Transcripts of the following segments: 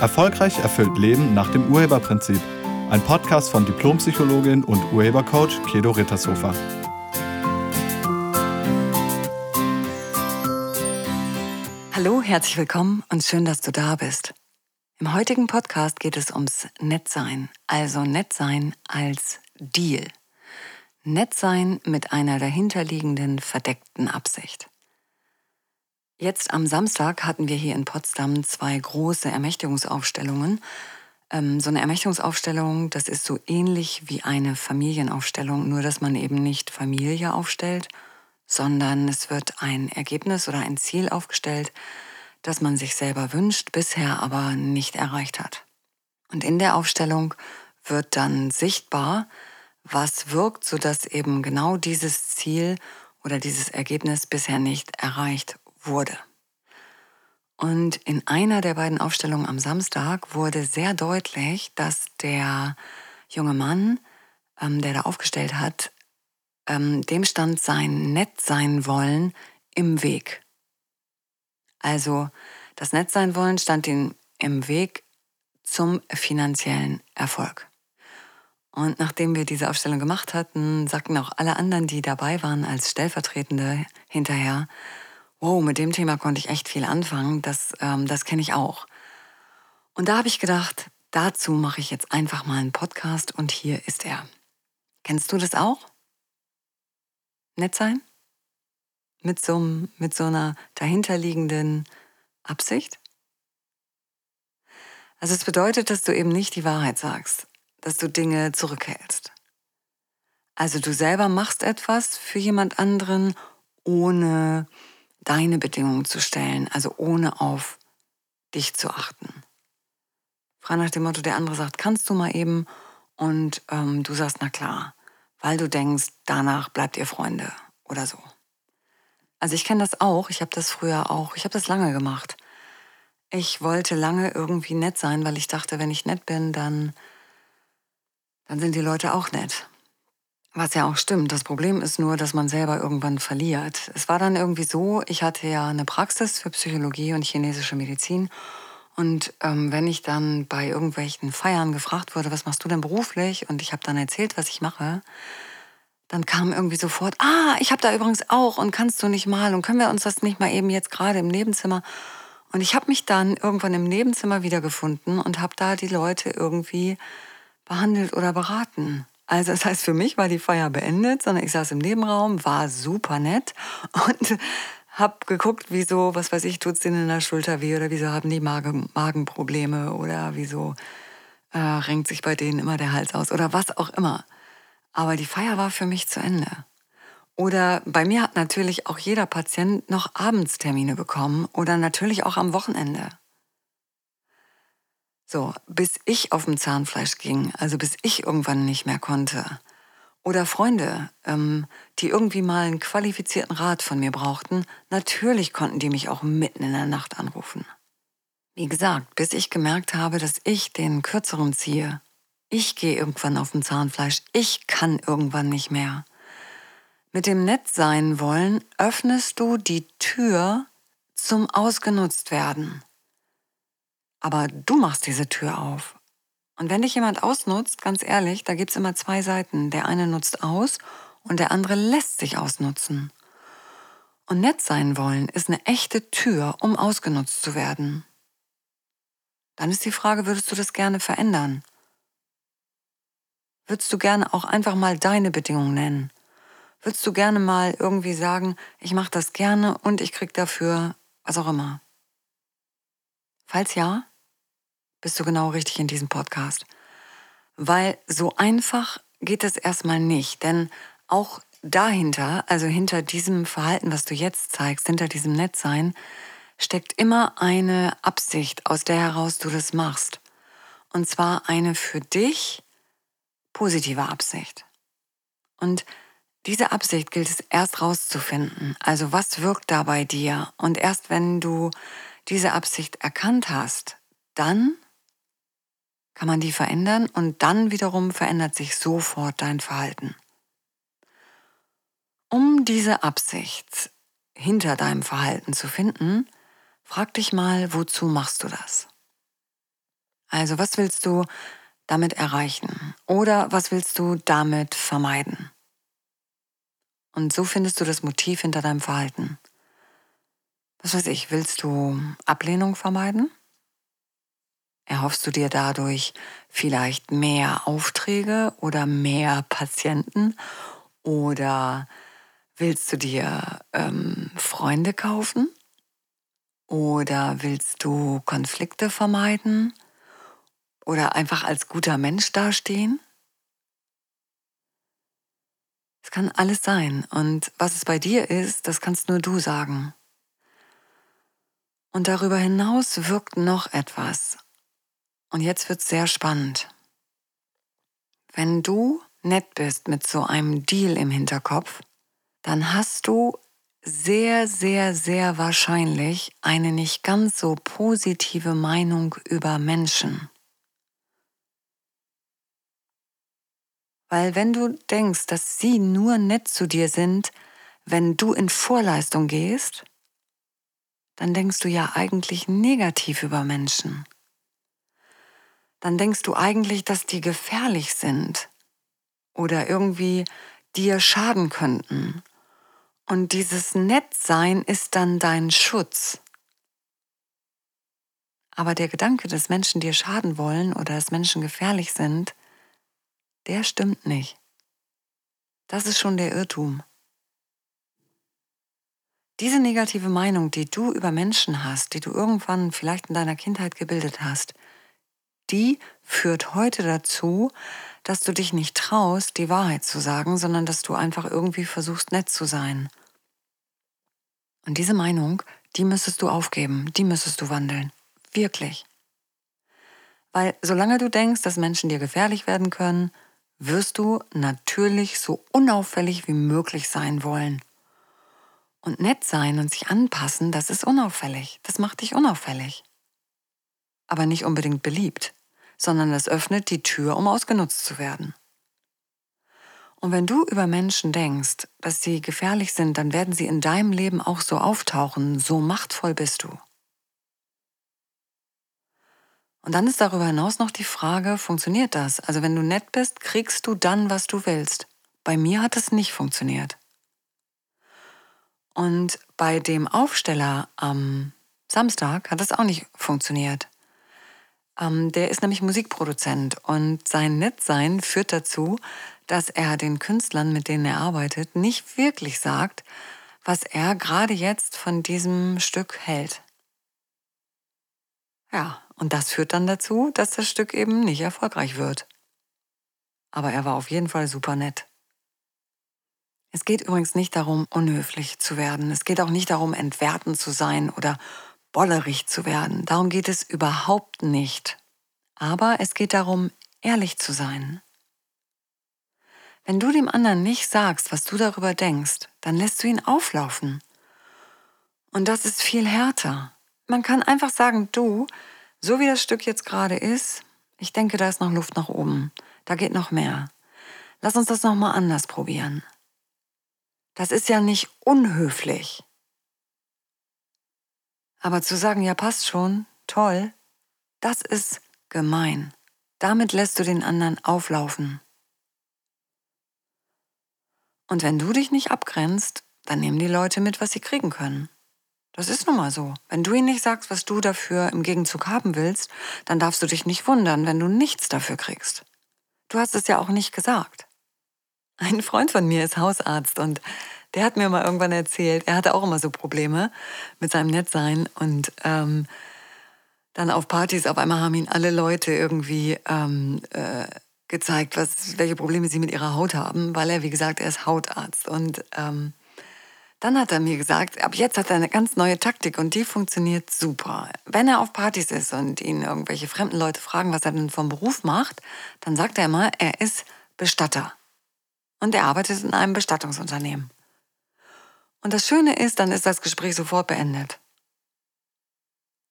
Erfolgreich erfüllt Leben nach dem Urheberprinzip. Ein Podcast von Diplompsychologin und Urhebercoach Kedo Rittershofer. Hallo, herzlich willkommen und schön, dass du da bist. Im heutigen Podcast geht es ums Nettsein, also Nettsein als Deal. Nettsein mit einer dahinterliegenden verdeckten Absicht. Jetzt am Samstag hatten wir hier in Potsdam zwei große Ermächtigungsaufstellungen. Ähm, so eine Ermächtigungsaufstellung, das ist so ähnlich wie eine Familienaufstellung, nur dass man eben nicht Familie aufstellt, sondern es wird ein Ergebnis oder ein Ziel aufgestellt, das man sich selber wünscht, bisher aber nicht erreicht hat. Und in der Aufstellung wird dann sichtbar, was wirkt, sodass eben genau dieses Ziel oder dieses Ergebnis bisher nicht erreicht wurde. Und in einer der beiden Aufstellungen am Samstag wurde sehr deutlich, dass der junge Mann, ähm, der da aufgestellt hat, ähm, dem stand sein Nett sein wollen im Weg. Also das Nett sein wollen stand ihm im Weg zum finanziellen Erfolg. Und nachdem wir diese Aufstellung gemacht hatten, sagten auch alle anderen, die dabei waren als Stellvertretende hinterher, wow, mit dem Thema konnte ich echt viel anfangen, das, ähm, das kenne ich auch. Und da habe ich gedacht, dazu mache ich jetzt einfach mal einen Podcast und hier ist er. Kennst du das auch? Nett sein? Mit so, mit so einer dahinterliegenden Absicht? Also es bedeutet, dass du eben nicht die Wahrheit sagst, dass du Dinge zurückhältst. Also du selber machst etwas für jemand anderen, ohne deine Bedingungen zu stellen, also ohne auf dich zu achten. Frei nach dem Motto, der andere sagt, kannst du mal eben und ähm, du sagst, na klar, weil du denkst, danach bleibt ihr Freunde oder so. Also ich kenne das auch, ich habe das früher auch, ich habe das lange gemacht. Ich wollte lange irgendwie nett sein, weil ich dachte, wenn ich nett bin, dann, dann sind die Leute auch nett. Was ja auch stimmt. Das Problem ist nur, dass man selber irgendwann verliert. Es war dann irgendwie so, ich hatte ja eine Praxis für Psychologie und chinesische Medizin. Und ähm, wenn ich dann bei irgendwelchen Feiern gefragt wurde, was machst du denn beruflich? Und ich habe dann erzählt, was ich mache, dann kam irgendwie sofort, ah, ich habe da übrigens auch und kannst du nicht mal und können wir uns das nicht mal eben jetzt gerade im Nebenzimmer. Und ich habe mich dann irgendwann im Nebenzimmer wiedergefunden und habe da die Leute irgendwie behandelt oder beraten. Also das heißt, für mich war die Feier beendet, sondern ich saß im Nebenraum, war super nett und habe geguckt, wieso, was weiß ich, tut es denen in der Schulter weh oder wieso haben die Magen, Magenprobleme oder wieso äh, renkt sich bei denen immer der Hals aus oder was auch immer. Aber die Feier war für mich zu Ende. Oder bei mir hat natürlich auch jeder Patient noch Abendstermine bekommen oder natürlich auch am Wochenende. So, bis ich auf dem Zahnfleisch ging, also bis ich irgendwann nicht mehr konnte. Oder Freunde, ähm, die irgendwie mal einen qualifizierten Rat von mir brauchten, natürlich konnten die mich auch mitten in der Nacht anrufen. Wie gesagt, bis ich gemerkt habe, dass ich den kürzeren ziehe. Ich gehe irgendwann auf dem Zahnfleisch, ich kann irgendwann nicht mehr. Mit dem Nett sein wollen öffnest du die Tür zum Ausgenutzt werden. Aber du machst diese Tür auf. Und wenn dich jemand ausnutzt, ganz ehrlich, da gibt es immer zwei Seiten. Der eine nutzt aus und der andere lässt sich ausnutzen. Und nett sein wollen ist eine echte Tür, um ausgenutzt zu werden. Dann ist die Frage, würdest du das gerne verändern? Würdest du gerne auch einfach mal deine Bedingungen nennen? Würdest du gerne mal irgendwie sagen, ich mache das gerne und ich krieg dafür was auch immer? Falls ja, bist du genau richtig in diesem Podcast. Weil so einfach geht es erstmal nicht, denn auch dahinter, also hinter diesem Verhalten, was du jetzt zeigst, hinter diesem Nettsein, steckt immer eine Absicht, aus der heraus du das machst. Und zwar eine für dich positive Absicht. Und diese Absicht gilt es erst rauszufinden. Also was wirkt da bei dir? Und erst wenn du diese Absicht erkannt hast, dann kann man die verändern und dann wiederum verändert sich sofort dein Verhalten. Um diese Absicht hinter deinem Verhalten zu finden, frag dich mal, wozu machst du das? Also was willst du damit erreichen? Oder was willst du damit vermeiden? Und so findest du das Motiv hinter deinem Verhalten. Was weiß ich, willst du Ablehnung vermeiden? Erhoffst du dir dadurch vielleicht mehr Aufträge oder mehr Patienten? Oder willst du dir ähm, Freunde kaufen? Oder willst du Konflikte vermeiden? Oder einfach als guter Mensch dastehen? Es kann alles sein. Und was es bei dir ist, das kannst nur du sagen. Und darüber hinaus wirkt noch etwas. Und jetzt wird es sehr spannend. Wenn du nett bist mit so einem Deal im Hinterkopf, dann hast du sehr, sehr, sehr wahrscheinlich eine nicht ganz so positive Meinung über Menschen. Weil wenn du denkst, dass sie nur nett zu dir sind, wenn du in Vorleistung gehst, dann denkst du ja eigentlich negativ über Menschen dann denkst du eigentlich, dass die gefährlich sind oder irgendwie dir schaden könnten. Und dieses Nettsein ist dann dein Schutz. Aber der Gedanke, dass Menschen dir schaden wollen oder dass Menschen gefährlich sind, der stimmt nicht. Das ist schon der Irrtum. Diese negative Meinung, die du über Menschen hast, die du irgendwann vielleicht in deiner Kindheit gebildet hast, die führt heute dazu, dass du dich nicht traust, die Wahrheit zu sagen, sondern dass du einfach irgendwie versuchst, nett zu sein. Und diese Meinung, die müsstest du aufgeben, die müsstest du wandeln. Wirklich. Weil solange du denkst, dass Menschen dir gefährlich werden können, wirst du natürlich so unauffällig wie möglich sein wollen. Und nett sein und sich anpassen, das ist unauffällig. Das macht dich unauffällig. Aber nicht unbedingt beliebt sondern es öffnet die Tür, um ausgenutzt zu werden. Und wenn du über Menschen denkst, dass sie gefährlich sind, dann werden sie in deinem Leben auch so auftauchen, so machtvoll bist du. Und dann ist darüber hinaus noch die Frage, funktioniert das? Also wenn du nett bist, kriegst du dann, was du willst. Bei mir hat es nicht funktioniert. Und bei dem Aufsteller am Samstag hat es auch nicht funktioniert. Ähm, der ist nämlich Musikproduzent und sein Nettsein führt dazu, dass er den Künstlern, mit denen er arbeitet, nicht wirklich sagt, was er gerade jetzt von diesem Stück hält. Ja, und das führt dann dazu, dass das Stück eben nicht erfolgreich wird. Aber er war auf jeden Fall super nett. Es geht übrigens nicht darum, unhöflich zu werden. Es geht auch nicht darum, entwertend zu sein oder bollerig zu werden. Darum geht es überhaupt nicht. Aber es geht darum, ehrlich zu sein. Wenn du dem anderen nicht sagst, was du darüber denkst, dann lässt du ihn auflaufen. Und das ist viel härter. Man kann einfach sagen, du, so wie das Stück jetzt gerade ist, ich denke, da ist noch Luft nach oben. Da geht noch mehr. Lass uns das nochmal anders probieren. Das ist ja nicht unhöflich. Aber zu sagen, ja, passt schon, toll, das ist gemein. Damit lässt du den anderen auflaufen. Und wenn du dich nicht abgrenzt, dann nehmen die Leute mit, was sie kriegen können. Das ist nun mal so. Wenn du ihnen nicht sagst, was du dafür im Gegenzug haben willst, dann darfst du dich nicht wundern, wenn du nichts dafür kriegst. Du hast es ja auch nicht gesagt. Ein Freund von mir ist Hausarzt und der hat mir mal irgendwann erzählt, er hatte auch immer so Probleme mit seinem Nettsein und ähm, dann auf Partys auf einmal haben ihn alle Leute irgendwie ähm, äh, gezeigt, was, welche Probleme sie mit ihrer Haut haben, weil er, wie gesagt, er ist Hautarzt. Und ähm, dann hat er mir gesagt, ab jetzt hat er eine ganz neue Taktik und die funktioniert super. Wenn er auf Partys ist und ihn irgendwelche fremden Leute fragen, was er denn vom Beruf macht, dann sagt er immer, er ist Bestatter. Und er arbeitet in einem Bestattungsunternehmen. Und das Schöne ist, dann ist das Gespräch sofort beendet.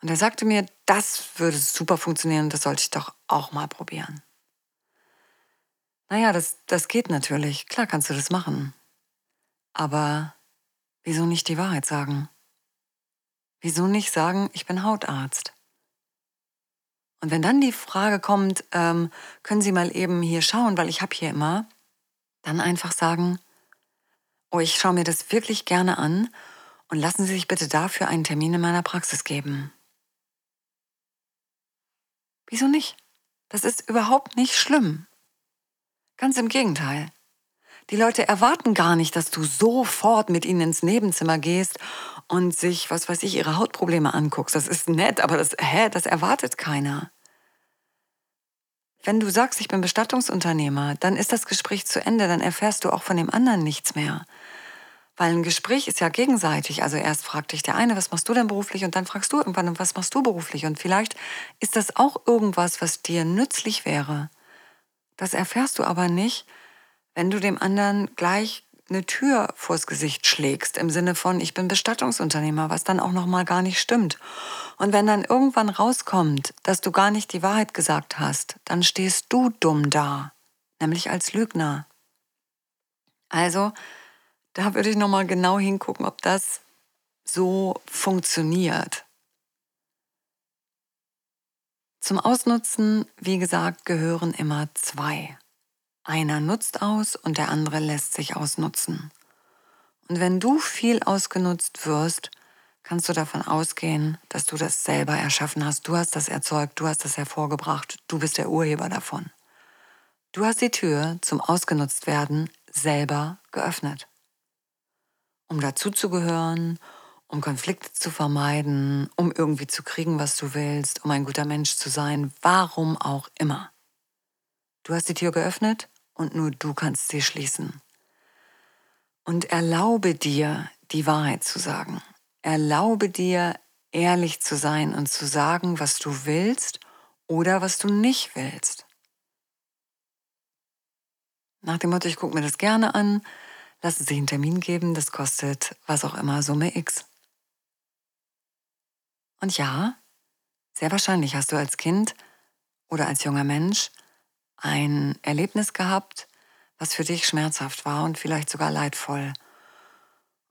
Und er sagte mir, das würde super funktionieren, das sollte ich doch auch mal probieren. Naja, das, das geht natürlich. Klar kannst du das machen. Aber wieso nicht die Wahrheit sagen? Wieso nicht sagen, ich bin Hautarzt? Und wenn dann die Frage kommt, ähm, können Sie mal eben hier schauen, weil ich habe hier immer, dann einfach sagen, oh, ich schaue mir das wirklich gerne an und lassen Sie sich bitte dafür einen Termin in meiner Praxis geben. Wieso nicht? Das ist überhaupt nicht schlimm. Ganz im Gegenteil. Die Leute erwarten gar nicht, dass du sofort mit ihnen ins Nebenzimmer gehst und sich, was weiß ich, ihre Hautprobleme anguckst. Das ist nett, aber das, hä, das erwartet keiner. Wenn du sagst, ich bin Bestattungsunternehmer, dann ist das Gespräch zu Ende, dann erfährst du auch von dem anderen nichts mehr. Weil ein Gespräch ist ja gegenseitig. Also erst fragt dich der eine, was machst du denn beruflich? Und dann fragst du irgendwann, was machst du beruflich? Und vielleicht ist das auch irgendwas, was dir nützlich wäre. Das erfährst du aber nicht, wenn du dem anderen gleich eine Tür vors Gesicht schlägst im Sinne von ich bin Bestattungsunternehmer, was dann auch noch mal gar nicht stimmt. Und wenn dann irgendwann rauskommt, dass du gar nicht die Wahrheit gesagt hast, dann stehst du dumm da, nämlich als Lügner. Also, da würde ich noch mal genau hingucken, ob das so funktioniert. Zum Ausnutzen, wie gesagt, gehören immer zwei. Einer nutzt aus und der andere lässt sich ausnutzen. Und wenn du viel ausgenutzt wirst, kannst du davon ausgehen, dass du das selber erschaffen hast. Du hast das erzeugt, du hast das hervorgebracht, du bist der Urheber davon. Du hast die Tür zum Ausgenutztwerden selber geöffnet. Um dazuzugehören, um Konflikte zu vermeiden, um irgendwie zu kriegen, was du willst, um ein guter Mensch zu sein, warum auch immer. Du hast die Tür geöffnet und nur du kannst sie schließen. Und erlaube dir, die Wahrheit zu sagen. Erlaube dir, ehrlich zu sein und zu sagen, was du willst oder was du nicht willst. Nach dem Motto, ich gucke mir das gerne an, lassen Sie einen Termin geben, das kostet was auch immer, Summe X. Und ja, sehr wahrscheinlich hast du als Kind oder als junger Mensch ein Erlebnis gehabt, was für dich schmerzhaft war und vielleicht sogar leidvoll.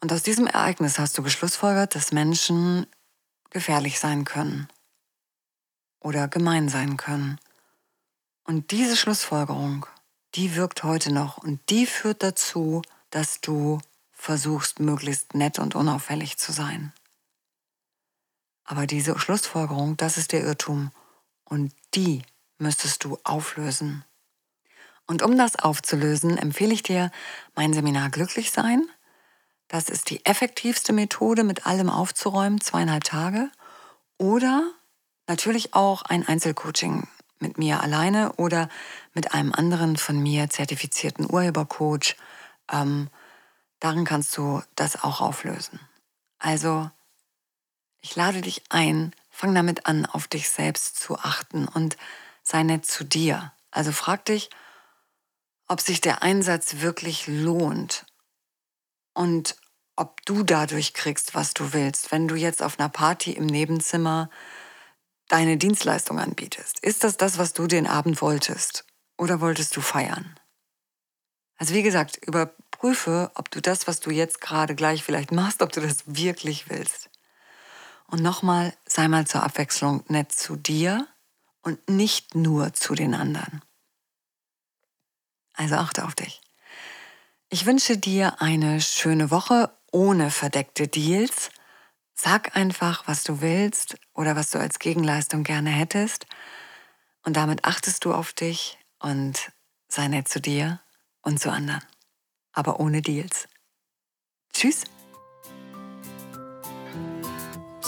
Und aus diesem Ereignis hast du geschlussfolgert, dass Menschen gefährlich sein können oder gemein sein können. Und diese Schlussfolgerung, die wirkt heute noch und die führt dazu, dass du versuchst, möglichst nett und unauffällig zu sein. Aber diese Schlussfolgerung, das ist der Irrtum und die müsstest du auflösen. Und um das aufzulösen, empfehle ich dir mein Seminar Glücklich sein. Das ist die effektivste Methode, mit allem aufzuräumen, zweieinhalb Tage. Oder natürlich auch ein Einzelcoaching mit mir alleine oder mit einem anderen von mir zertifizierten Urhebercoach. Ähm, darin kannst du das auch auflösen. Also, ich lade dich ein, fang damit an, auf dich selbst zu achten und sei nett zu dir. Also frag dich, ob sich der Einsatz wirklich lohnt und ob du dadurch kriegst, was du willst, wenn du jetzt auf einer Party im Nebenzimmer deine Dienstleistung anbietest. Ist das das, was du den Abend wolltest oder wolltest du feiern? Also wie gesagt, überprüfe, ob du das, was du jetzt gerade gleich vielleicht machst, ob du das wirklich willst. Und nochmal, sei mal zur Abwechslung nett zu dir und nicht nur zu den anderen. Also achte auf dich. Ich wünsche dir eine schöne Woche ohne verdeckte Deals. Sag einfach, was du willst oder was du als Gegenleistung gerne hättest. Und damit achtest du auf dich und sei nett zu dir und zu anderen. Aber ohne Deals. Tschüss.